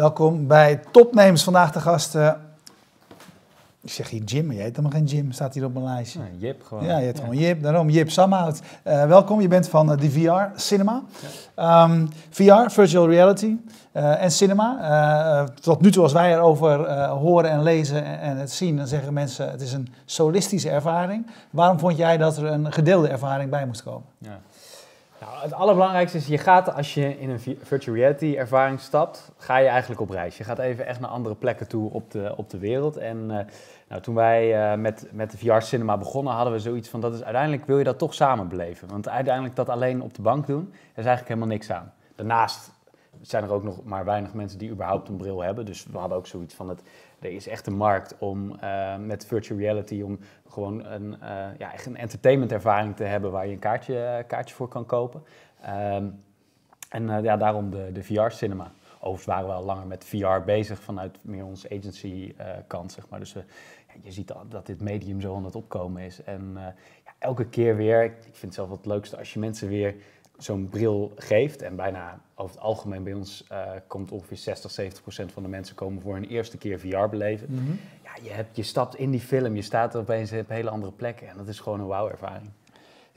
Welkom bij Topnames. Vandaag de gast. eh, ik zeg hier Jim, maar jij heet helemaal geen Jim, staat hier op mijn lijstje. Ja, Jip gewoon. Ja, je heet gewoon Jip, daarom Jip Samhout. Eh, welkom, je bent van eh, de VR Cinema. Ehm, VR, Virtual Reality en Cinema. Tot nu toe als wij erover horen en lezen en, en het zien, dan zeggen mensen het is een solistische ervaring. Waarom vond jij dat er een gedeelde ervaring bij moest komen? Ja. Nou, het allerbelangrijkste is, je gaat als je in een vi- virtual reality ervaring stapt, ga je eigenlijk op reis. Je gaat even echt naar andere plekken toe op de, op de wereld. En eh, nou, toen wij eh, met, met de VR cinema begonnen, hadden we zoiets van, dat is, uiteindelijk wil je dat toch samen beleven. Want uiteindelijk dat alleen op de bank doen, daar is eigenlijk helemaal niks aan. Daarnaast zijn er ook nog maar weinig mensen die überhaupt een bril hebben. Dus we hadden ook zoiets van, het, er is echt een markt om eh, met virtual reality, om gewoon een, eh, ja, echt een entertainment ervaring te hebben waar je een kaartje, eh, kaartje voor kan kopen. Ehm, en ja, daarom de, de VR-cinema. Overigens waren we al langer met VR bezig vanuit meer onze agency-kant, zeg maar. Dus ja, je ziet al dat dit medium zo aan het opkomen is. En ja, elke keer weer, ik, vind het zelf het leukste als je mensen weer zo'n bril geeft. En bijna over het algemeen bij ons eh, komt ongeveer 60, 70 procent van de mensen komen voor hun eerste keer VR beleven. Ja, je, hebt, je stapt in die film, je staat er opeens op hele andere plekken. En dat is gewoon een wauw-ervaring.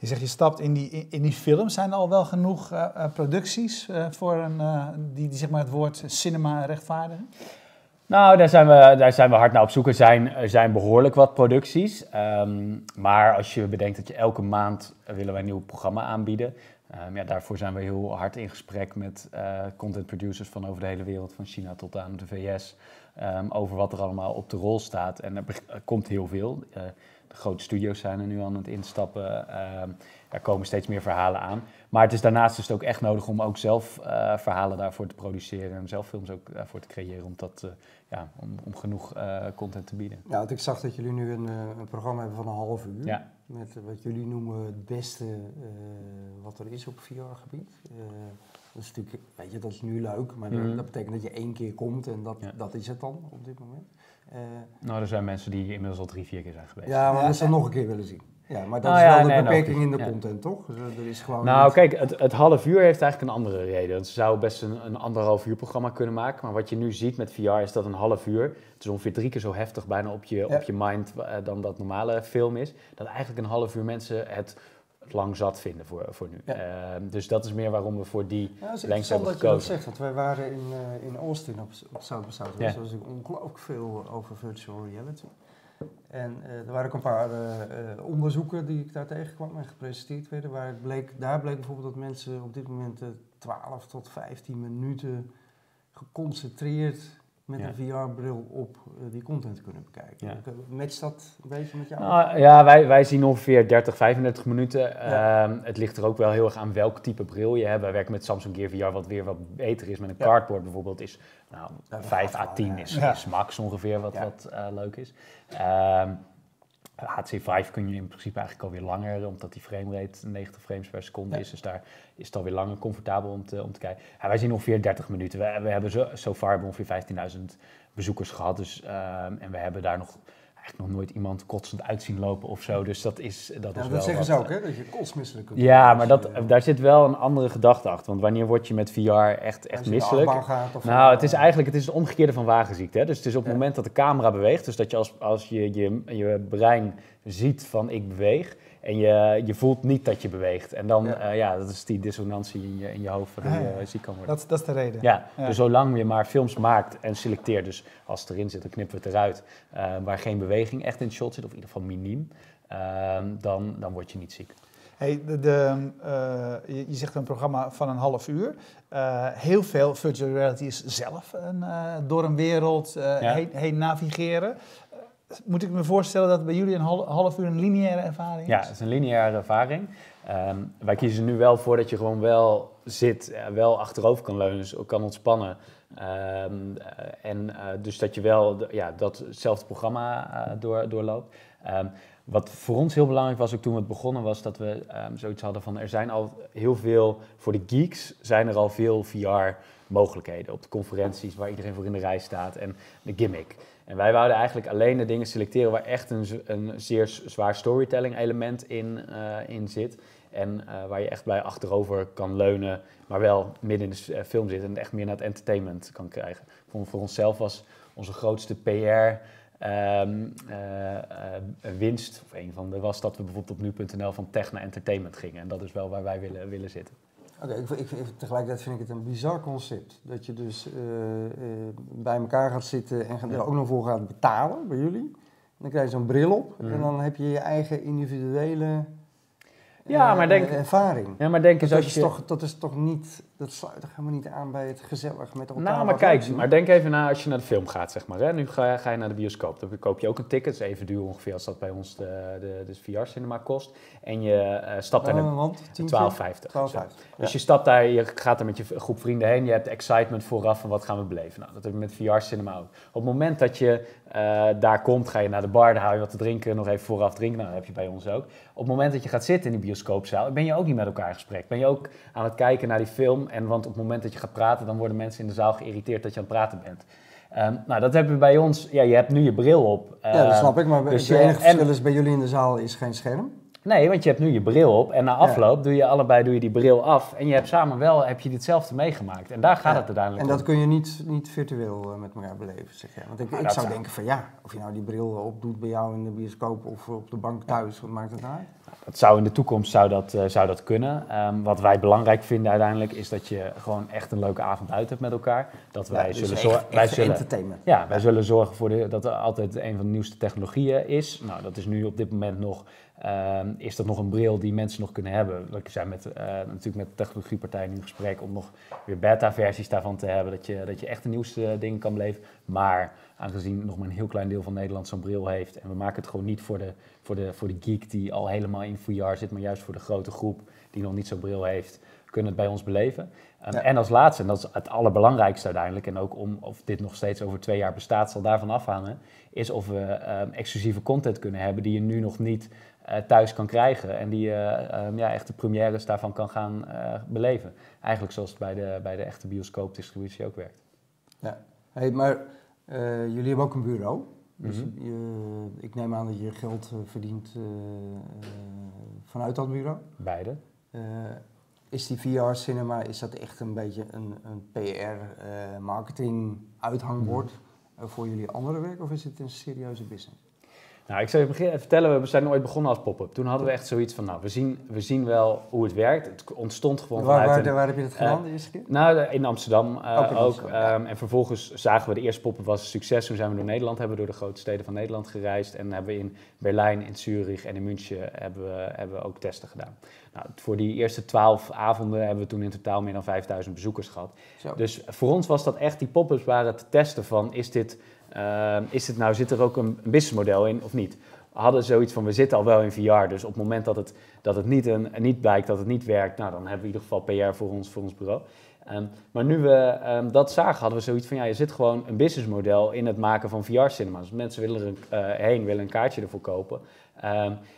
Je zegt je stapt in die, in, die film. Zijn er al wel genoeg eh, eh, producties eh, voor een, eh, die, die zeg maar het woord cinema rechtvaardigen? Nou, daar zijn we, daar zijn we hard naar op zoek. Er zijn, er zijn behoorlijk wat producties. Ehm, maar als je bedenkt dat je elke maand willen wij een nieuw programma aanbieden. Ehm, ja, daarvoor zijn we heel hard in gesprek met eh, content producers van over de hele wereld, van China tot aan de VS. ehm, over wat er allemaal op de rol staat. En er, komt heel veel. Eh, de grote studio's zijn er nu aan het instappen. Ehm, er komen steeds meer verhalen aan. Maar het is daarnaast dus ook echt nodig om ook zelf eh, verhalen daarvoor te produceren. En zelf films ook daarvoor te creëren. Om, dat, ja, om, om genoeg content te bieden. Ja, want ik zag dat jullie nu een, een programma hebben van een half uur. Ja. Met eh, wat jullie noemen het beste eh, wat er is op VR-gebied. dat is natuurlijk, weet je, dat is nu leuk, maar dat- Mhm. dat betekent dat je één keer komt en dat, Ja. dat is het dan op dit moment. Eh, Nou, er zijn mensen die inmiddels al drie, vier keer zijn geweest. ja, maar Ja, we ze nog een keer willen zien. Ja, maar dat Nou is ja, wel de nee, beperking nou, in de ja. content, toch? Dus, eh, er is gewoon Nou, niet- kijk, het, het half uur heeft eigenlijk een andere reden. Ze zouden best een, een anderhalf uur programma kunnen maken. Maar wat je nu ziet met VR is dat een half uur, het is ongeveer drie keer zo heftig bijna op je, Ja. op je mind eh, dan dat normale film is. Dat eigenlijk een half uur mensen het lang zat vinden voor, voor nu. Ehm, dus dat is meer waarom we voor die Ja, lengte hebben je dat gekozen. zegt, want wij waren in, eh, in Austin op, op South by Southwest. Was natuurlijk ongelooflijk veel over virtual reality. En eh, er waren ook een paar eh, eh, onderzoeken die ik daar tegenkwam en gepresenteerd werden. Waar het bleek, daar bleek bijvoorbeeld dat mensen op dit moment eh, 12 tot 15 minuten geconcentreerd met Ja. een VR-bril op eh, die content kunnen bekijken. Ja. Matcht dat een beetje met jou? Nou, ja, wij, wij zien ongeveer 30, 35 minuten. Ja. Ehm, het ligt er ook wel heel erg aan welk type bril je hebt. Wij werken met Samsung Gear VR, wat weer wat beter is. Met een cardboard bijvoorbeeld is nou, Ja, dat 5 gaat à wel, 10 ja. is, is max ongeveer wat, wat eh, leuk is. Ehm, HC5 kun je in principe eigenlijk alweer langer, omdat die framerate 90 frames per seconde Ja. is. Dus daar is het alweer langer comfortabel om te, om te kijken. Ja, wij zien ongeveer 30 minuten. We, we hebben zo, so far ongeveer 15.000 bezoekers gehad. Dus, ehm, en we hebben daar nog eigenlijk nog nooit iemand kotsend uit zien lopen of zo. Dus dat is, dat Ja, is dat wel zeggen ze ook, hè? Dat je kotsmisselijk kunt Ja, maar dat, daar zit wel een andere gedachte achter. Want wanneer word je met VR echt, echt misselijk? gaat of- Nou, het is eigenlijk het, is het omgekeerde van wagenziekte. Hè? Dus het is op het Ja. moment dat de camera beweegt, dus dat je als, als je, je je brein ziet van ik beweeg en je, je voelt niet dat je beweegt. En dan, Ja. ja, ja dat is die dissonantie in je, in je hoofd waardoor Ah, ja. je ziek kan worden. Dat, dat is de reden. Ja, Ja. dus zolang je maar films maakt en selecteert, dus als het erin zit, dan knippen we het eruit, eh, waar geen beweging echt in het shot zit, of in ieder geval miniem, ehm, dan, dan word je niet ziek. Hey, de, de, eh, je, je zegt een programma van een half uur. Eh, heel veel virtual reality is zelf een, eh, door een wereld eh, Ja. heen, heen navigeren. Moet ik me voorstellen dat bij jullie een hal- half uur een lineaire ervaring Ja, is? het is een lineaire ervaring. Ehm, wij kiezen nu wel voor dat je gewoon wel zit, eh, wel achterover kan leunen, kan ontspannen. Ehm, eh, en eh, dus dat je wel ja, datzelfde programma door, doorloopt. Ehm, wat voor ons heel belangrijk was, ook toen we het begonnen, was dat we zoiets hadden van er zijn al heel veel, voor de geeks zijn er al veel VR-mogelijkheden op de conferenties waar iedereen voor in de rij staat en de gimmick. En wij wouden eigenlijk alleen de dingen selecteren waar echt een, een zeer zwaar storytelling element in, eh, in zit. En eh, waar je echt bij achterover kan leunen, maar wel midden in de eh, film zit en echt meer naar het entertainment kan krijgen. Voor, voor onszelf was onze grootste PR ehm, eh, eh, winst, of een van de, was dat we bijvoorbeeld op nu.nl van tech naar entertainment gingen. En dat is wel waar wij willen, willen zitten. Oké, ik, ik, ik- tegelijkertijd vind ik het een bizar concept. Dat je dus eh, eh, bij elkaar gaat zitten en er ook nog voor gaat betalen bij jullie. Dan krijg je zo'n bril op Mhm. en dan heb je je eigen individuele Ja, eh, maar denk- ervaring. Ja, maar denk eens dat, als is je... toch, dat is toch niet, dat sluit toch helemaal niet aan bij het gezellig met elkaar. Nou, maar kijk, maar denk even na als je naar de film gaat, zeg maar. Hè? Nu ga, ga je naar de bioscoop. Dan koop je ook een ticket. Dat is even duur ongeveer als dat bij ons de, de, de VR-cinema kost. En je eh, stapt daar Oh, naar want 10 12,50. 12,50. Zo. Dus je stapt daar, je gaat er met je groep vrienden heen. Je hebt excitement vooraf van wat gaan we beleven. Nou, dat heb je met VR-cinema ook. Op het moment dat je eh, daar komt, ga je naar de bar, dan haal je wat te drinken, nog even vooraf drinken. Nou, dat heb je bij ons ook. Op het moment dat je gaat zitten in die bioscoopzaal, ben je ook niet met elkaar in gesprek. Ben je ook aan het kijken naar die film. En want op het moment dat je gaat praten, dan worden mensen in de zaal geïrriteerd dat je aan het praten bent. Ehm, nou, dat hebben we bij ons. Ja, je hebt nu je bril op. Ja, dat Ehm, snap ik, maar dus het je- enige en- verschil is bij jullie in de zaal is geen scherm. Nee, want je hebt nu je bril op en na afloop doe je allebei doe je die bril af. En je hebt samen wel heb je ditzelfde meegemaakt. En daar gaat Ja, het uiteindelijk En dat om. kun je niet, niet virtueel eh, met elkaar beleven, zeg je. Want ik, Nou, ik dat zou zou- denken van ja, of je nou die bril opdoet bij jou in de bioscoop of op de bank thuis, wat maakt het nou uit? Het zou in de toekomst zou dat, eh, zou dat kunnen. Ehm, wat wij belangrijk vinden uiteindelijk is dat je gewoon echt een leuke avond uit hebt met elkaar. Dat wij Ja, dus zullen zorgen. Wij zullen, entertainment. ja, wij zullen zorgen voor de, dat er altijd een van de nieuwste technologieën is. Nou, dat is nu op dit moment nog. ehm, is dat nog een bril die mensen nog kunnen hebben? We zijn met, eh, natuurlijk met technologiepartijen in gesprek om nog weer beta-versies daarvan te hebben. Dat je, dat je echt de nieuwste dingen kan beleven. Maar aangezien nog maar een heel klein deel van Nederland zo'n bril heeft. En we maken het gewoon niet voor de, voor, de, voor de geek die al helemaal in VR zit. Maar juist voor de grote groep die nog niet zo'n bril heeft. Kunnen het bij ons beleven. Um, Ja. En als laatste, en dat is het allerbelangrijkste uiteindelijk, en ook om of dit nog steeds over twee jaar bestaat, zal daarvan afhangen, is of we um, exclusieve content kunnen hebben die je nu nog niet uh, thuis kan krijgen en die je um, ja, echt de premières daarvan kan gaan uh, beleven. Eigenlijk zoals het bij de, bij de echte bioscoopdistributie ook werkt. Ja, hey, maar jullie hebben ook een bureau. Dus Mhm. je, ik neem aan dat je geld uh, verdient uh, vanuit dat bureau. Beide. Is die VR-cinema, is dat echt een beetje een, een PR-marketing-uithangbord Mhm. voor jullie andere werk of is het een serieuze business? Nou, ik zal je beginnen, vertellen, we zijn ooit begonnen als pop-up. Toen hadden we echt zoiets van, nou, we zien, we zien wel hoe het werkt. Het ontstond gewoon waar, vanuit waar, een, waar heb je dat gedaan uh, de eerste keer? Nou, in Amsterdam uh, ook. In Amsterdam, ook ja. um, en vervolgens zagen we de eerste pop-up was een succes. Toen zijn we door Nederland, hebben we door de grote steden van Nederland gereisd. En hebben we in Berlijn, in Zurich en in München hebben we, hebben we ook testen gedaan. Nou, voor die eerste twaalf avonden hebben we toen in totaal meer dan 5000 bezoekers gehad. Zo. Dus voor ons was dat echt, die pop-ups waren te testen van, is dit, uh, is dit nou, zit er ook een, businessmodel in of niet? We hadden zoiets van, we zitten al wel in VR, dus op het moment dat het, dat het niet, een, niet blijkt, dat het niet werkt, nou, dan hebben we in ieder geval PR voor ons, voor ons bureau. Um, maar nu we um, dat zagen, hadden we zoiets van, ja, je zit gewoon een businessmodel in het maken van VR-cinema's. Mensen willen er uh, heen, willen een kaartje ervoor kopen.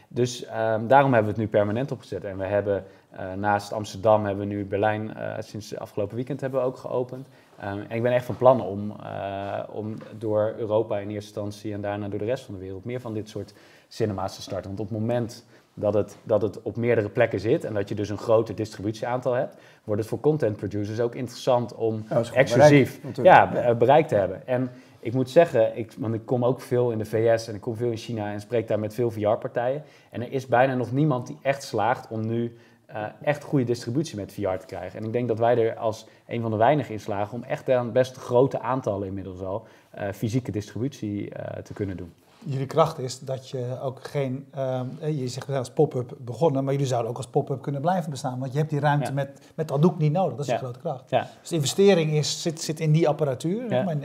Dus daarom hebben we het nu permanent opgezet. En we hebben uh, naast Amsterdam, hebben we nu Berlijn, uh, sinds afgelopen weekend hebben we ook geopend. En ik ben echt van plan om, uh, om door Europa in eerste instantie en daarna door de rest van de wereld meer van dit soort cinema's te starten. Want op het moment dat het, dat het op meerdere plekken zit en dat je dus een groter distributieaantal hebt, wordt het voor content producers ook interessant om ja, exclusief bereik, ja, ja. bereik te hebben. En ik moet zeggen, ik, want ik kom ook veel in de VS en ik kom veel in China en spreek daar met veel VR-partijen. En er is bijna nog niemand die echt slaagt om nu uh, echt goede distributie met VR te krijgen. En ik denk dat wij er als een van de weinigen in slagen om echt aan best grote aantallen inmiddels al uh, fysieke distributie uh, te kunnen doen jullie kracht is dat je ook geen, uh, je zegt als pop-up begonnen, maar jullie zouden ook als pop-up kunnen blijven bestaan. Want je hebt die ruimte ja. met, met dat doek niet nodig, dat is ja. een grote kracht. Ja. Dus de investering is, zit, zit in die apparatuur, ja. in,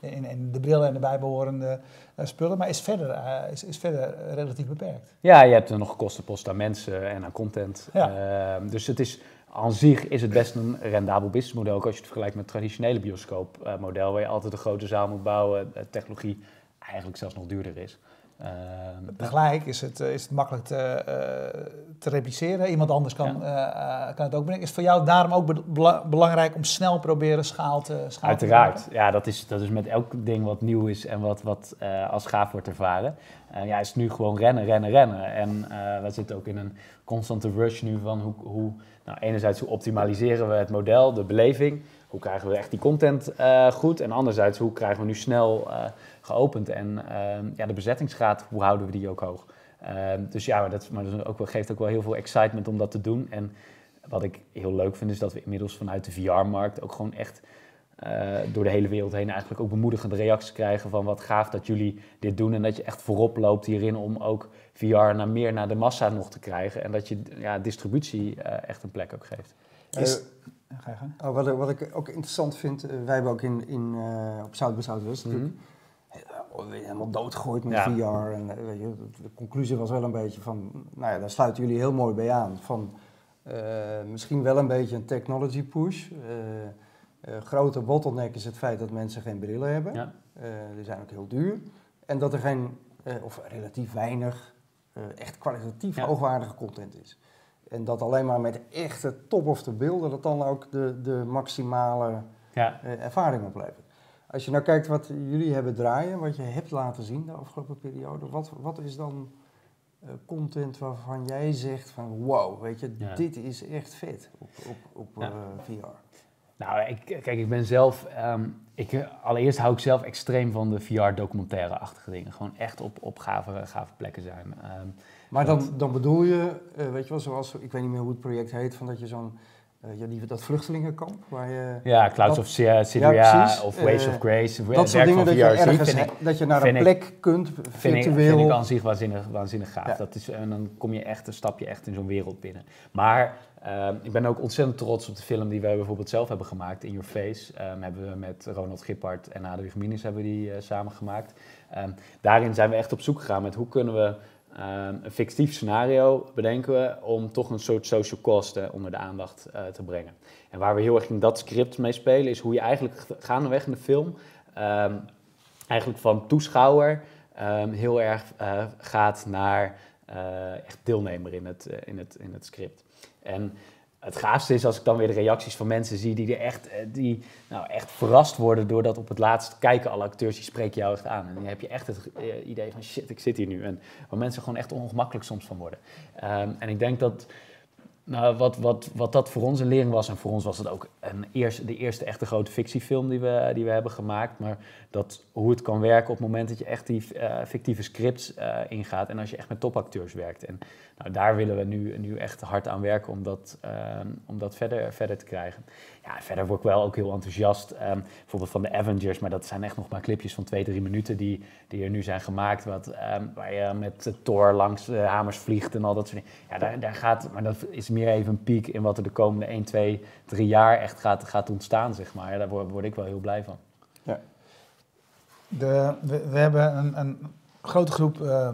in, in, de brillen en de bijbehorende uh, spullen, maar is verder, uh, is, is verder relatief beperkt. Ja, je hebt er nog kostenpost aan mensen en aan content. dus het is, aan zich is het best een rendabel businessmodel, ook als je het vergelijkt met het traditionele bioscoopmodel, waar je altijd een grote zaal moet bouwen, technologie eigenlijk zelfs nog duurder is. Uh, Tegelijk is het, is het makkelijk te, uh, te repliceren. Iemand anders kan, ja. uh, kan het ook brengen. Is het voor jou daarom ook be belangrijk om snel proberen schaal te schaal Uiteraard. Te ja, dat is, dat is met elk ding wat nieuw is en wat, wat als gaaf wordt ervaren. ja, is het nu gewoon rennen, rennen, rennen. En we zitten ook in een constante rush nu van hoe, hoe nou, enerzijds hoe optimaliseren we het model, de beleving, hoe krijgen we echt die content eh, goed en anderzijds hoe krijgen we nu snel geopend en ehm, ja, de bezettingsgraad, hoe houden we die ook hoog. Ehm, dus ja, maar dat, maar dat ook wel, geeft ook wel heel veel excitement om dat te doen. En wat ik heel leuk vind is dat we inmiddels vanuit de VR-markt ook gewoon echt uh, door de hele wereld heen eigenlijk ook bemoedigende reacties krijgen van wat gaaf dat jullie dit doen en dat je echt voorop loopt hierin om ook VR naar meer naar de massa nog te krijgen en dat je ja, distributie uh, echt een plek ook geeft. Is, ga je gaan? Oh, wat, wat, ik ook interessant vind, uh, wij hebben ook in, in, op Zuid bij Zuidwest mm -hmm. Helemaal doodgegooid met ja. VR en weet je, de conclusie was wel een beetje van, nou ja, daar sluiten jullie heel mooi bij aan, van misschien wel een beetje een technology push. Uh, grote bottleneck is het feit dat mensen geen brillen hebben. Ja. Die zijn ook heel duur. En dat er geen, of relatief weinig, echt kwalitatief ja. hoogwaardige content is. En dat alleen maar met echte top of de beelden dat dan ook de, de maximale ja. ervaring oplevert. Als je nou kijkt wat jullie hebben draaien, wat je hebt laten zien de afgelopen periode, wat, wat is dan content waarvan jij zegt van wow, weet je, dit is echt vet op, op, op VR? Nou, ik, kijk, ik ben zelf. Um, ik, allereerst hou ik zelf extreem van de VR-documentaire-achtige dingen. Gewoon echt op, op gave, gave plekken zijn. Um, maar dan, dan bedoel je, uh, weet je wel, zoals, ik weet niet meer hoe het project heet, van dat je zo'n ja, die, dat vluchtelingenkamp waar je... Ja, Clouds of Syria ja, of Waves uh, of Grace. Dat soort dingen dat je, ergens, ik, dat je naar een plek ik, kunt, virtueel... Vind ik, vind ik aan zich waanzinnig, waanzinnig gaaf. Ja. Dat is, en dan kom je echt, een stapje echt in zo'n wereld binnen. Maar uh, ik ben ook ontzettend trots op de film die wij bijvoorbeeld zelf hebben gemaakt, In Your Face. Um, hebben we met Ronald Gippard en Adewig Minis hebben die uh, samen gemaakt. Um, daarin zijn we echt op zoek gegaan met hoe kunnen we een fictief scenario bedenken we om toch een soort social cost uh, onder de aandacht uh, te brengen. En waar we heel erg in dat script mee spelen is hoe je eigenlijk gaandeweg in de film eigenlijk van toeschouwer heel erg uh, gaat naar echt deelnemer in het, in het, in het script. En het gaafste is als ik dan weer de reacties van mensen zie die, er echt, eh, die nou, echt verrast worden doordat op het laatst kijken alle acteurs, die spreken jou echt aan. En dan heb je echt het eh, idee van shit, ik zit hier nu. En waar mensen gewoon echt ongemakkelijk soms van worden. Um, en ik denk dat nou, wat, wat, wat dat voor ons een lering was, en voor ons was het ook een eerste, de eerste echte grote fictiefilm die we, die we hebben gemaakt. Maar dat, hoe het kan werken op het moment dat je echt die uh, fictieve scripts uh, ingaat en als je echt met topacteurs werkt. En nou, daar willen we nu, nu echt hard aan werken om dat, uh, om dat verder, verder te krijgen. Ja, verder word ik wel ook heel enthousiast. Um, bijvoorbeeld van de Avengers, maar dat zijn echt nog maar clipjes van twee, drie minuten die, die er nu zijn gemaakt. Wat, um, waar je met Thor langs de hamers vliegt en al dat soort dingen. Ja, daar, daar gaat, maar dat is meer even een piek in wat er de komende 1, 2, 3 jaar echt gaat, gaat ontstaan, zeg maar. Daar word, word ik wel heel blij van. Ja. De, we, we hebben een, een grote groep uh,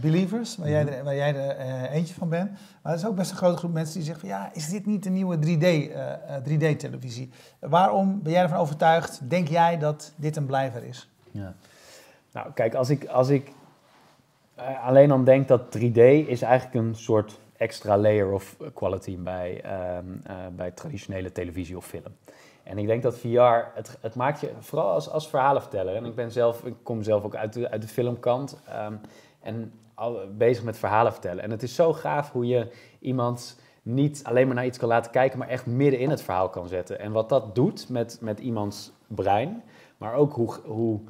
believers, waar jij, er, waar jij er uh, eentje van bent. Maar er is ook best een grote groep mensen die zeggen van ja, is dit niet de nieuwe 3D, 3D-televisie? Waarom ben jij ervan overtuigd? Denk jij dat dit een blijver is? Ja. Nou, kijk, als ik, als ik alleen dan denk dat 3D is eigenlijk een soort extra layer of quality bij, um, bij traditionele televisie of film. En ik denk dat VR, het, het maakt je, vooral als, als verhalenverteller, en ik, ben zelf, ik kom zelf ook uit de, uit de filmkant, um, en al, bezig met verhalen vertellen. En het is zo gaaf hoe je iemand niet alleen maar naar iets kan laten kijken, maar echt midden in het verhaal kan zetten. En wat dat doet met, met iemands brein, maar ook hoe, hoe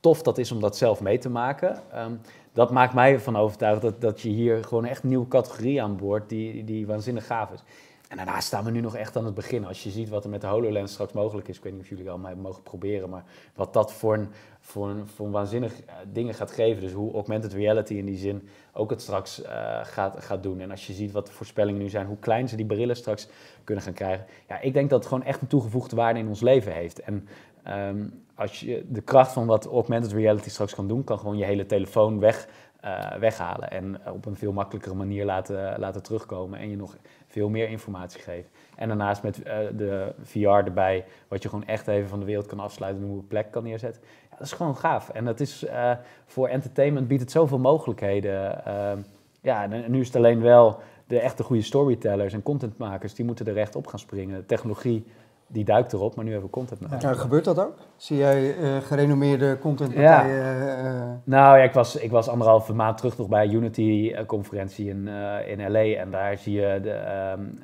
tof dat is om dat zelf mee te maken. Um, dat maakt mij ervan overtuigd dat, dat je hier gewoon echt een nieuwe categorie aan boord die, die waanzinnig gaaf is. En daarnaast staan we nu nog echt aan het begin. Als je ziet wat er met de HoloLens straks mogelijk is, ik weet niet of jullie al mij mogen proberen, maar wat dat voor een, voor een, voor waanzinnig uh, dingen gaat geven. Dus hoe augmented reality in die zin ook het straks uh, gaat, gaat doen. En als je ziet wat de voorspellingen nu zijn, hoe klein ze die brillen straks kunnen gaan krijgen. Ja, ik denk dat het gewoon echt een toegevoegde waarde in ons leven heeft. En um, als je de kracht van wat augmented reality straks kan doen, kan gewoon je hele telefoon weg, uh, weghalen. En op een veel makkelijkere manier laten, laten terugkomen. En je nog veel meer informatie geven. En daarnaast met uh, de VR erbij, wat je gewoon echt even van de wereld kan afsluiten en een plek kan neerzetten. Ja, dat is gewoon gaaf. En dat is uh, voor entertainment biedt het zoveel mogelijkheden. Uh, ja, nu is het alleen wel de echte goede storytellers en contentmakers, die moeten er recht op gaan springen. technologie die duikt erop, maar nu hebben we content nodig. Gebeurt dat ook? Zie jij uh, gerenommeerde contentpartijen? Ja. Uh, nou ja, ik was, ik was anderhalve maand terug nog bij Unity-conferentie in, uh, in LA. En daar zie je de, um,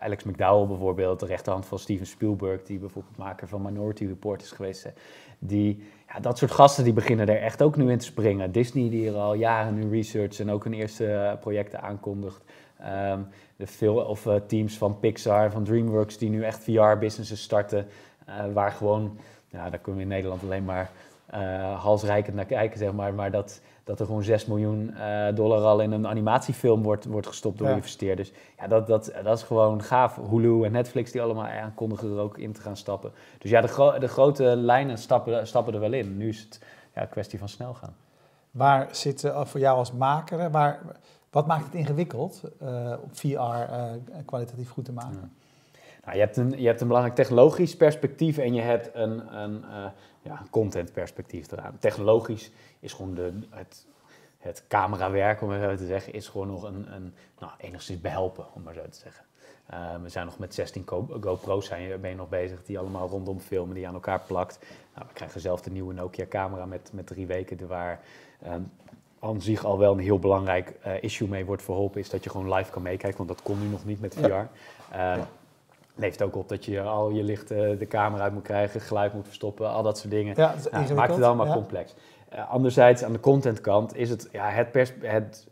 Alex McDowell bijvoorbeeld, de rechterhand van Steven Spielberg, die bijvoorbeeld maker van Minority Report is geweest. Die, ja, dat soort gasten die beginnen er echt ook nu in te springen. Disney die er al jaren nu research en ook hun eerste projecten aankondigt. Um, de veel, of uh, teams van Pixar, van DreamWorks, die nu echt VR-businesses starten, uh, waar gewoon, ja, daar kunnen we in Nederland alleen maar uh, halsrijkend naar kijken, zeg maar, maar dat, dat er gewoon 6 miljoen dollar al in een animatiefilm wordt, wordt gestopt door ja. investeerders. Ja, dat, dat, dat is gewoon gaaf. Hulu en Netflix die allemaal aankondigen er ook in te gaan stappen. Dus ja, de, gro de grote lijnen stappen, stappen er wel in. Nu is het ja, een kwestie van snel gaan. Waar zit voor jou als maker, waar, wat maakt het ingewikkeld uh, op VR uh, kwalitatief goed te maken? Nou, je, hebt een, je hebt een belangrijk technologisch perspectief en je hebt een, een uh, ja, content perspectief eraan. Technologisch is gewoon de, het, het camerawerk, om het zo te zeggen, is gewoon nog een, een nou, enigszins behelpen, om maar zo te zeggen. we zijn nog met 16 GoPro's zijn, ben je nog bezig, die allemaal rondom filmen, die aan elkaar plakt. Nou, we krijgen zelf de nieuwe Nokia camera met, met drie weken, waar um, aan zich al wel een heel belangrijk uh, issue mee wordt verholpen, is dat je gewoon live kan meekijken, want dat kon nu nog niet met VR. Ja. Uh, leeft ook op dat je al je licht uh, de camera uit moet krijgen, geluid moet verstoppen, al dat soort dingen. Ja, nou, maakt het allemaal ja. complex. Uh, anderzijds, aan de contentkant is het ja, het, pers het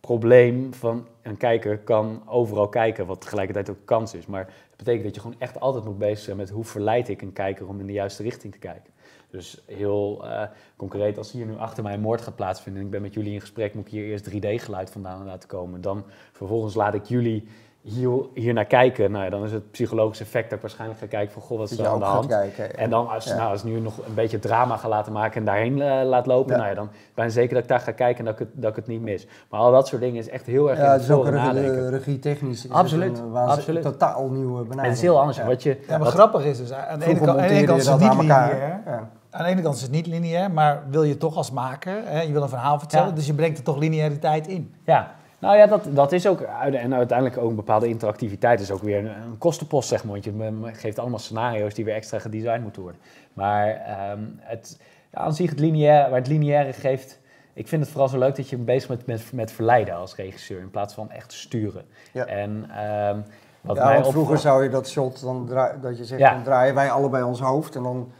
probleem van een kijker kan overal kijken, wat tegelijkertijd ook kans is. Maar dat betekent dat je gewoon echt altijd moet bezig zijn met hoe verleid ik een kijker om in de juiste richting te kijken. Dus heel uh, concreet, als hier nu achter mij een moord gaat plaatsvinden en ik ben met jullie in gesprek, moet ik hier eerst 3D-geluid vandaan laten komen. Dan vervolgens laat ik jullie hier, hier naar kijken. Nou ja, dan is het psychologische effect dat ik waarschijnlijk ga kijken van, goh, wat is er aan de hand? Kijken, en dan als, ja. nou, als nu nog een beetje drama ga laten maken en daarheen uh, laat lopen, ja. nou ja, dan ben ik zeker dat ik daar ga kijken en dat ik, het, dat ik het niet mis. Maar al dat soort dingen is echt heel erg ja, het is ook regie, regie technisch. Absoluut. Een, absoluut. totaal nieuwe benadering. En het is heel anders. Wat je, ja, maar grappig is dus, aan de ene kant, aan de ene kant is het niet lineair. Aan de ene kant is het niet lineair, maar wil je toch als maker, hè, je wil een verhaal vertellen, ja. dus je brengt er toch lineariteit in. Ja, nou ja, dat, dat is ook, en uiteindelijk ook een bepaalde interactiviteit is ook weer een, een kostenpost, zeg maar, want je geeft allemaal scenario's die weer extra gedesigned moeten worden. Maar um, het, ja, aan zich het lineaire, waar het lineaire geeft, ik vind het vooral zo leuk dat je bezig bent met, met verleiden als regisseur, in plaats van echt sturen. Ja. En... Um, wat ja, mij want vroeger zou je dat shot, dan draai, dat je zegt, ja. dan draaien wij allebei ons hoofd en dan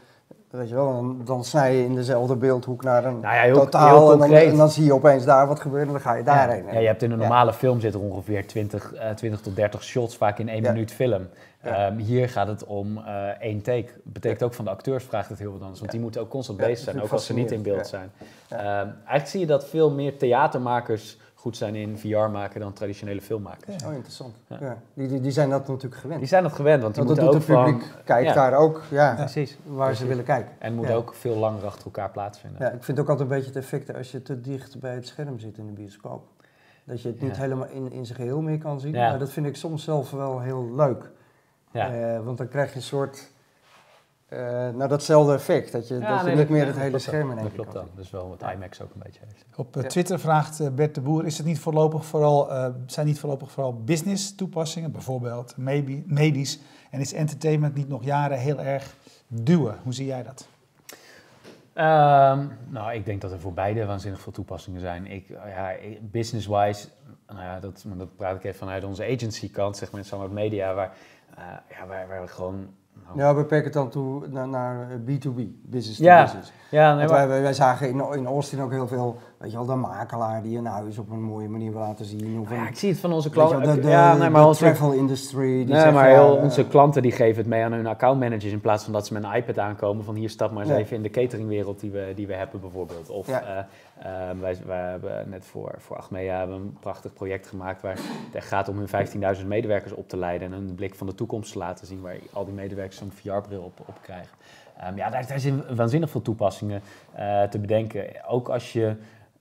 Weet je wel, dan, dan snij je in dezelfde beeldhoek naar een nou ja, heel, totaal heel en, dan, en, dan, zie je opeens daar wat gebeuren en dan ga je daarheen. Ja, ja je hebt in een normale ja. film zit er ongeveer 20, uh, 20 tot 30 shots, vaak in één minuut film. Um, hier gaat het om uh, één take. Betekent ook van de acteurs vraagt het heel wat anders, want die moeten ook constant bezig zijn, ook als ze niet in beeld zijn. Um, eigenlijk zie je dat veel meer theatermakers goed zijn in VR maken dan traditionele filmmakers. Ja. Oh, interessant. Ja. Ja. Die, die, die, zijn dat natuurlijk gewend. Die zijn dat gewend, want die want moeten dat doet ook het publiek van, kijkt daar ook ja, precies. waar precies. ze willen kijken. En moet ook veel langer achter elkaar plaatsvinden. Ja, ik vind ook altijd een beetje het effect als je te dicht bij het scherm zit in de bioscoop. Dat je het niet helemaal in, in zijn geheel meer kan zien. Maar dat vind ik soms zelf wel heel leuk. Uh, want dan krijg je een soort... Uh, nou, datzelfde effect, dat je, ja, dat nee, je niet meer het hele scherm in Dat klopt dan, dat is wel wat IMAX ook een beetje heeft. Op uh, Twitter vraagt uh, Bert de Boer, is het niet voorlopig vooral, zijn niet voorlopig vooral business toepassingen, bijvoorbeeld medisch, en is entertainment niet nog jaren heel erg duwen? Hoe zie jij dat? Um, nou, ik denk dat er voor beide waanzinnig veel toepassingen zijn. Ik, ja, business-wise, nou ja, dat, dat praat ik even vanuit onze agency kant, zeg maar in Media, waar, ja, waar, waar we gewoon nou. Ja, beperk het dan toe naar, naar B2B, business to ja. business. Ja, nee, wij, wij, zagen in, in Austin ook heel veel, weet je wel, de makelaar die een huis op een mooie manier wil laten zien. Of een, ja, ik zie het van onze klanten. Ja, nee, maar de onze, travel industry. Die nee, zegt, maar ja, heel, uh, onze klanten die geven het mee aan hun accountmanagers in plaats van dat ze met een iPad aankomen van hier stap maar eens Ja. even in de cateringwereld die we, die we hebben bijvoorbeeld. Of Ja. eh, eh, wij, hebben net voor, voor Achmea hebben een prachtig project gemaakt waar het gaat om hun 15.000 medewerkers op te leiden en een blik van de toekomst te laten zien waar al die medewerkers zo'n VR-bril op, op krijgen. Ehm, ja, daar, daar zijn waanzinnig veel toepassingen eh, te bedenken. Ook als je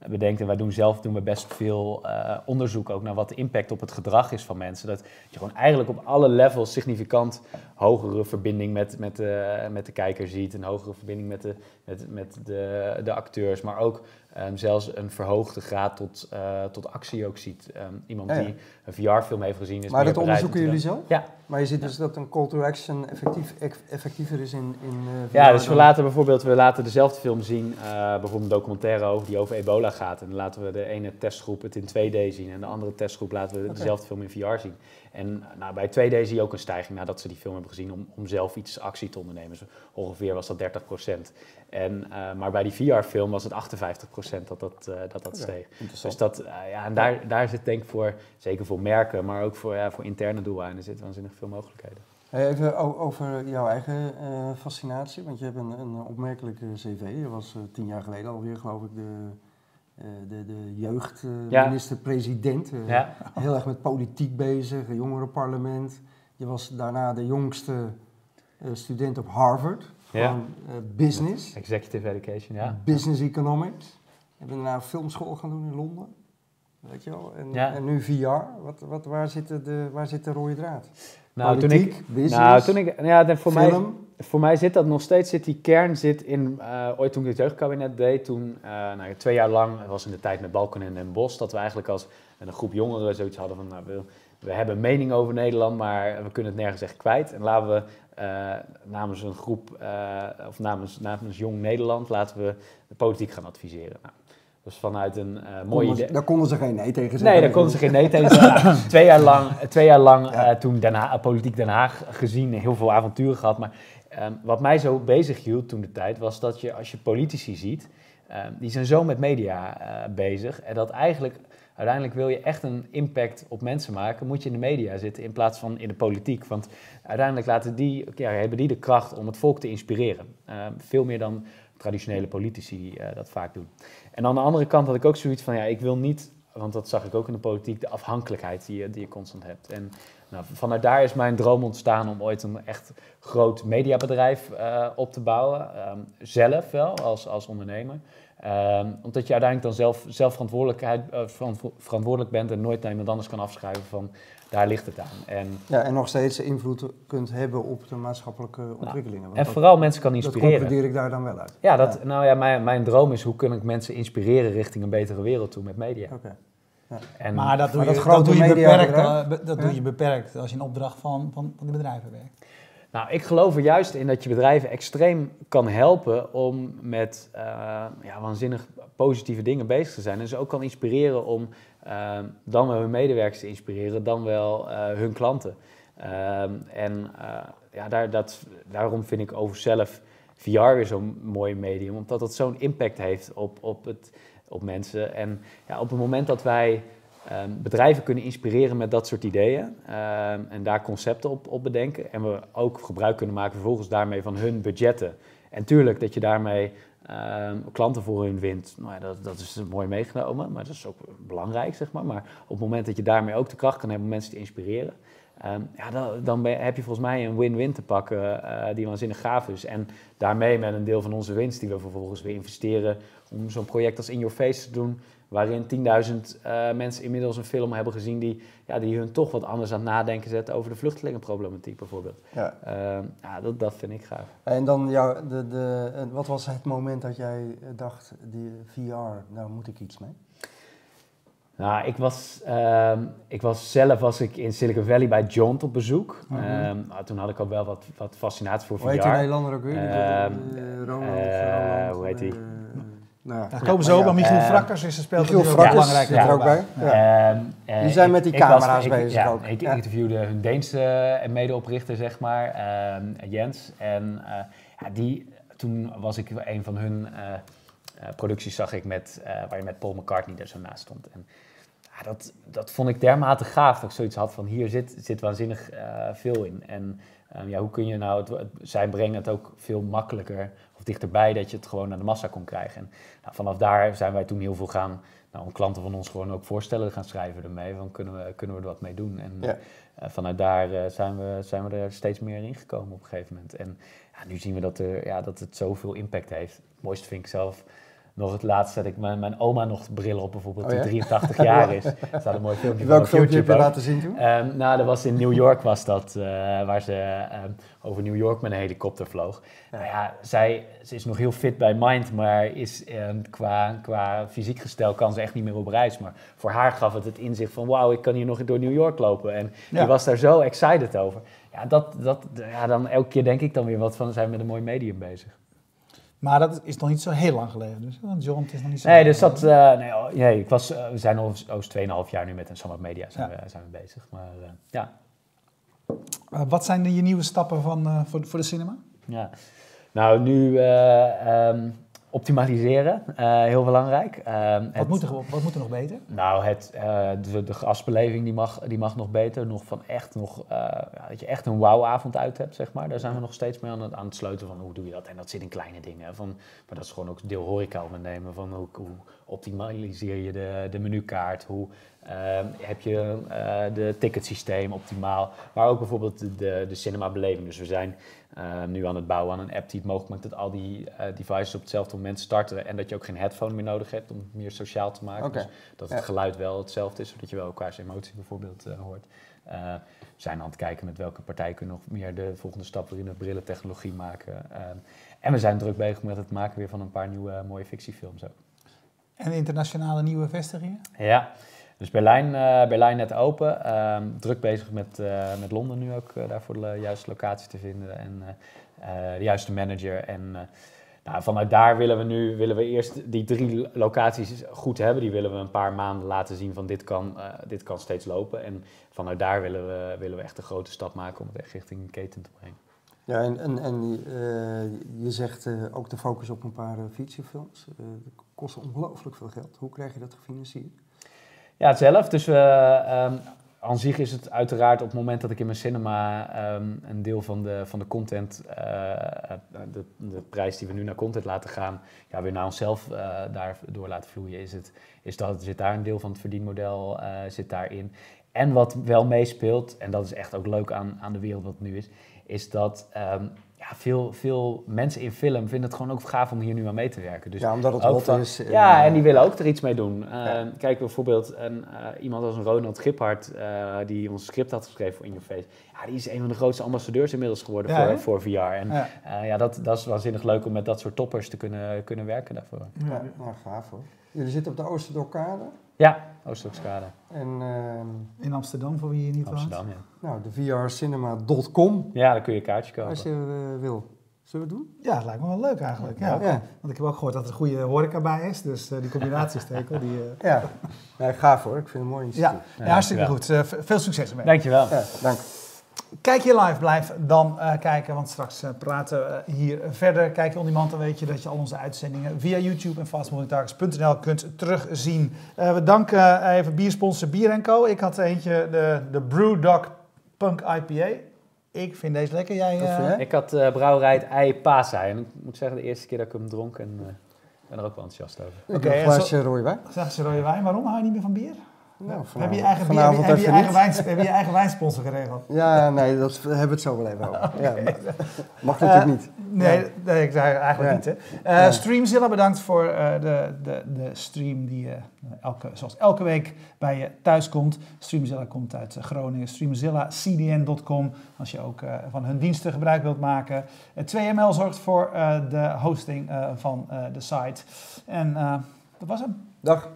bedenkt, en wij doen zelf doen we best veel eh, onderzoek ook naar wat de impact op het gedrag is van mensen. Dat je gewoon eigenlijk op alle levels significant hogere verbinding met, met, de, met de kijker ziet, een hogere verbinding met de, met, met de, de acteurs, maar ook ehm, zelfs een verhoogde graad tot, eh, tot actie ook ziet. Ehm, iemand Ja, ja. die een VR-film heeft gezien is Maar dat onderzoeken jullie zelf? Ja. Maar je ziet dus dat een call to action effectief, eff- effectiever is in, in eh, Ja, VR dus we laten bijvoorbeeld we laten dezelfde film zien, eh, bijvoorbeeld een documentaire over die over ebola gaat. En dan laten we de ene testgroep het in 2D zien en de andere testgroep laten we dezelfde film in VR zien. En nou, bij 2D zie je ook een stijging nadat ze die film hebben gezien om, om zelf iets actie te ondernemen. Dus ongeveer was dat 30%. En, eh, maar bij die VR-film was het 58% dat dat, eh, dat, dat Oké, steeg. Dus dat, eh, ja, en daar, daar zit denk ik voor, zeker voor merken, maar ook voor, ja, voor interne doeleinden, zit waanzinnig veel mogelijkheden. Even over jouw eigen fascinatie, want je hebt een, een opmerkelijke cv. Je was tien jaar geleden alweer, geloof ik, de, de, de Ja. jeugdminister-president. Eh, Ja, Heel erg met politiek bezig, jongerenparlement. Je was daarna de jongste eh, student op Harvard. Eh, business, executive education, ja. business economics. Je bent daarna filmschool gaan doen in Londen. Weet je wel? En, Ja. en nu VR. Wat, wat, waar, zit de- de, waar zit de rode draad? Nou, toen Politiek, ik, business, nou, toen ik, ja, de- voor, mij, film. Voor mij zit dat nog steeds, zit die kern zit in, eh, ooit toen ik het jeugdkabinet deed, toen, eh, nou, twee jaar lang, was in de tijd met Balken en Den Bos, dat we eigenlijk als een groep jongeren zoiets hadden van, nou, we, we hebben een mening over Nederland, maar we kunnen het nergens echt kwijt. En laten we eh, namens een groep, of namens, namens Jong Nederland, laten we de politiek gaan adviseren. Nou, dus vanuit een eh mooi Konden idee. Daar konden ze geen nee tegen zeggen. Nee, daar konden ze geen nee tegen zeggen. Twee jaar lang, twee jaar lang Ja. toen Den Haag, Politiek Den Haag gezien, heel veel avonturen gehad. Maar ehm, wat mij zo bezig hield toen de tijd, was dat je als je politici ziet, ehm, die zijn zo met media eh, bezig. En dat eigenlijk, uiteindelijk wil je echt een impact op mensen maken, moet je in de media zitten in plaats van in de politiek. Want uiteindelijk laten die, ja, hebben die de kracht om het volk te inspireren. Ehm, veel meer dan traditionele politici eh, dat vaak doen. En aan de andere kant had ik ook zoiets van, ja, ik wil niet, want dat zag ik ook in de politiek, de afhankelijkheid die je, die constant hebt. En nou, vanuit daar is mijn droom ontstaan om ooit een echt groot mediabedrijf eh, op te bouwen. Ehm, zelf wel, als, als ondernemer. Ehm, omdat je uiteindelijk dan zelf, zelf verantwoordelijkheid, eh, verantwo- verantwoordelijk bent en nooit naar iemand anders kan afschrijven van daar ligt het aan. En, Ja, en nog steeds invloed kunt hebben op de maatschappelijke ontwikkelingen. Want en dat- vooral mensen kan dat inspireren. concludeer ik daar dan wel uit. Ja, dat, nou ja, mijn, mijn droom is hoe kan ik mensen inspireren richting een betere wereld toe met media. Oké. En, Maar dat doe Maar je, dat dat doe je media beperkt. eh, be- dat Ja. doe je beperkt als je in opdracht van, van, van die bedrijven werkt. Nou, ik geloof er juist in dat je bedrijven extreem kan helpen om met eh, ja, waanzinnig positieve dingen bezig te zijn. En ze ook kan inspireren om dan wel hun medewerkers te inspireren, dan wel eh, hun klanten. Ehm, en eh, ja, daar, dat, daarom vind ik over zelf VR weer zo'n mooi medium, omdat het zo'n impact heeft op, op, het, op mensen. En ja, op het moment dat wij ehm, bedrijven kunnen inspireren met dat soort ideeën ehm, en daar concepten op, op bedenken en we ook gebruik kunnen maken vervolgens daarmee van hun budgetten. En tuurlijk dat je daarmee ehm, klanten voor hun wint, nou ja, dat, dat is mooi meegenomen, maar dat is ook belangrijk, zeg maar. Maar op het moment dat je daarmee ook de kracht kan hebben om mensen te inspireren, ehm, ja, dan, dan heb je volgens mij een win-win te pakken eh, die waanzinnig gaaf is. En daarmee met een deel van onze winst die we vervolgens weer investeren om zo'n project als In Your Face te doen, waarin 10.000 eh, mensen inmiddels een film hebben gezien die, ja, die hun toch wat anders aan het nadenken zetten over de vluchtelingenproblematiek bijvoorbeeld. Ja. Ehm, ja, dat, dat vind ik gaaf. En dan jou, de, de, eh, wat was het moment dat jij eh, dacht, die VR, nou moet ik iets mee? Nou, ik was, ehm, ik was zelf was ik in Silicon Valley bij John op bezoek. Mhm. Ehm, nou, toen had ik al wel wat, wat fascinatie voor Hoe heet VR. die Nederlander ook weer? Die- Ronald, eh, Ronald, hoe heet die? Nou ja, komen ze maar ook, maar Michiel Eh, Frakkers is ook een Frakkers belangrijke zit er ook bij. Ja. Ehm, eh, Die zijn ik- met die ik was- camera's ik- bezig ja, ook. Ik Ja. interviewde hun Deense eh, medeoprichter, zeg maar, ehm, Jens. En eh, ja, die, toen was ik een van hun eh, eh, producties, zag ik, met, eh, waar je met Paul McCartney er zo naast stond. En ja, dat, dat vond ik dermate gaaf dat ik zoiets had van hier zit, zit waanzinnig eh, veel in. En ehm, ja, hoe kun je nou, het, het- zij brengen het ook veel makkelijker dichterbij dat je het gewoon naar de massa kon krijgen. En nou, vanaf daar zijn wij toen heel veel gaan, nou, om klanten van ons gewoon ook voorstellen gaan schrijven ermee. Van kunnen we, kunnen we er wat mee doen? En Ja. eh, vanuit daar eh, zijn, we, zijn we er steeds meer in gekomen op een gegeven moment. En ja, nu zien we dat, er, ja, dat het zoveel impact heeft. Het mooiste vind ik zelf nog het laatst zet ik mijn, mijn oma nog bril op bijvoorbeeld, Oh, die ja? 83 jaar is. Er staat een mooi filmpje Welk van filmpje heb je laten zien toen? Ehm, nou, dat was in New York was dat, eh, waar ze ehm, over New York met een helikopter vloog. Nou ja, zij ze is nog heel fit bij mind, maar is ehm, qua, qua fysiek gestel kan ze echt niet meer op reis. Maar voor haar gaf het het inzicht van, wauw, ik kan hier nog door New York lopen. En Ja. die was daar zo excited over. Ja, dat, dat, ja, dan elke keer denk ik dan weer wat van, zijn we met een mooi medium bezig. Maar dat is nog niet zo heel lang geleden. Dus, want John, het is nog niet zo Nee, dus dat, eh, nee, nee, ik was, eh, we zijn al oost 2,5 jaar nu met een Media zijn, Ja. we, zijn we bezig. Maar eh, ja, Eh, wat zijn de, je nieuwe stappen van, eh, voor, voor de cinema? Ja, nou nu eh, ehm, optimaliseren, eh, heel belangrijk. Ehm, Wat het- moet, er, wat moet er nog beter? Nou, het, eh, de, de gasbeleving die mag, die mag nog beter. Nog van echt nog, eh, ja, dat je echt een wauwavond uit hebt, zeg maar. Daar zijn we nog steeds mee aan het, aan het sleutelen van hoe doe je dat. En dat zit in kleine dingen. Van, maar dat is gewoon ook deel horeca ondernemen. Van hoe, hoe optimaliseer je de, de menukaart? Hoe heb je eh de ticketsysteem optimaal? Maar ook bijvoorbeeld de, de, de cinemabeleving. Dus we zijn eh, nu aan het bouwen aan een app die het mogelijk maakt dat al die eh, devices op hetzelfde moment starten. En dat je ook geen headphone meer nodig hebt om het meer sociaal te maken. Oké. Dus dat het Ja. geluid wel hetzelfde is, zodat je wel elkaars emotie bijvoorbeeld eh, hoort. Eh, we zijn aan het kijken met welke partij kunnen nog meer de volgende stap weer in de brillentechnologie maken. Eh, en we zijn druk bezig met het maken weer van een paar nieuwe mooie fictiefilms ook. En internationale nieuwe vestigingen? Ja, dus Berlijn, eh, Berlijn net open. Ehm, druk bezig met, eh, met Londen nu ook eh, daarvoor de juiste locatie te vinden en de juiste manager. En nou, vanuit daar willen we nu willen we eerst die drie locaties goed hebben. Die willen we een paar maanden laten zien van dit kan, dit kan steeds lopen. En vanuit daar willen we, willen we echt een grote stap maken om het echt richting een keten te brengen. Ja, en, en, en je zegt ook de focus op een paar featurefilms. Dat kost ongelooflijk veel geld. Hoe krijg je dat gefinancierd? Ja, zelf. Dus we, um, aan zich is het uiteraard op het moment dat ik in mijn cinema um, een deel van de, van de content, uh, de, de prijs die we nu naar content laten gaan, ja, weer naar onszelf uh, daardoor laten vloeien, is, het, is dat, zit daar een deel van het verdienmodel zit daarin. En wat wel meespeelt, en dat is echt ook leuk aan, aan de wereld wat het nu is, is dat um, ja, veel, veel mensen in film vinden het gewoon ook gaaf om hier nu aan mee te werken. Dus ja, omdat het hot van, is. Ja, en die willen ook er iets mee doen. Uh, Ja. Kijk bijvoorbeeld een, uh, iemand als een Ronald Giphart, uh, die ons script had geschreven voor In Your Face. Ja, die is een van de grootste ambassadeurs inmiddels geworden Ja, voor, voor VR. En ja dat, dat is waanzinnig leuk om met dat soort toppers te kunnen, kunnen werken daarvoor. Ja, nou, gaaf hoor. Jullie zitten op de Oosterdorkade. Ja, Oosthoekskade, En ehm, In Amsterdam, voor wie je niet. Amsterdam, ja. nou, de vrcinema.com Ja, dan kun je een kaartje kopen. als je eh, wil. Zullen we het doen? Ja, het lijkt me wel leuk eigenlijk. Ja. Ja. Want ik heb ook gehoord dat er een goede horeca bij is. Dus eh, die combinatiestekel, die... eh, Ja. Nee, gaaf hoor. Ik vind het een mooi ja, initiatief. ja, hartstikke dankjewel. goed. Veel succes ermee. Dankjewel. Ja, dank. Kijk je live, blijf dan eh, kijken, want straks eh, praten we hier verder. Kijk je on demand, dan weet je dat je al onze uitzendingen via YouTube en fastmovingtargets.nl kunt terugzien. Eh, we danken eh, even biersponsor Bier Co. Ik had eentje, de, de Brewdog Punk IPA. Ik vind deze lekker. Jij, eh, jij? Ik had uh, brouwerij het Ei Pasa. En ik moet zeggen, de eerste keer dat ik hem dronk en uh, ben er ook wel enthousiast over. Oké, en een glaasje rode wijn. Zegt ze rode wijn. Waarom hou je niet meer van bier? Nou, heb je eigen, bier, vanavond heb je, heb je even eigen, wijn, heb je eigen wijnsponsor geregeld? Ja, nee, dat hebben we het zo wel even over. Ja, mag natuurlijk niet. Nee, nee, ik zei eigenlijk Ja. niet. Hè. Eh. Streamzilla, bedankt voor eh, de, de, de stream die elke, zoals elke week bij je thuis komt. Streamzilla komt uit Groningen. Streamzillacdn.com als je ook van hun diensten gebruik wilt maken. Eh, 2ML zorgt voor de hosting van de site. En dat was hem. Dag.